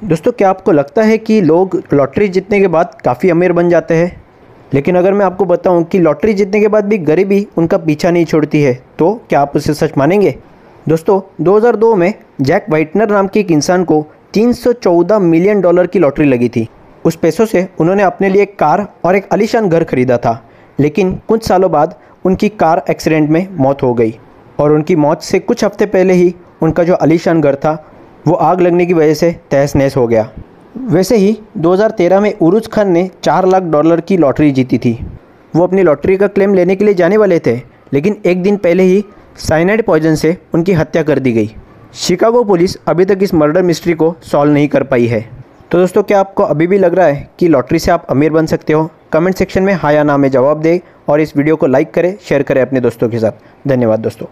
दोस्तों, क्या आपको लगता है कि लोग लॉटरी जीतने के बाद काफ़ी अमीर बन जाते हैं? लेकिन अगर मैं आपको बताऊँ कि लॉटरी जीतने के बाद भी गरीबी उनका पीछा नहीं छोड़ती है तो क्या आप उसे सच मानेंगे? दोस्तों 2002 में जैक वाइटनर नाम के एक इंसान को 314 मिलियन डॉलर की लॉटरी लगी थी। उस पैसों से उन्होंने अपने लिए एक कार और एक आलीशान घर खरीदा था, लेकिन कुछ सालों बाद उनकी कार एक्सीडेंट में मौत हो गई और उनकी मौत से कुछ हफ़्ते पहले ही उनका जो आलीशान घर था वो आग लगने की वजह से तहस नहस हो गया। वैसे ही 2013 में उरुज खान ने चार लाख डॉलर की लॉटरी जीती थी। वो अपनी लॉटरी का क्लेम लेने के लिए जाने वाले थे, लेकिन एक दिन पहले ही साइनाइड पॉइजन से उनकी हत्या कर दी गई। शिकागो पुलिस अभी तक इस मर्डर मिस्ट्री को सॉल्व नहीं कर पाई है। तो दोस्तों, क्या आपको अभी भी लग रहा है कि लॉटरी से आप अमीर बन सकते हो? कमेंट सेक्शन में हाँ या ना में जवाब दें और इस वीडियो को लाइक करें, शेयर करें अपने दोस्तों के साथ। धन्यवाद दोस्तों।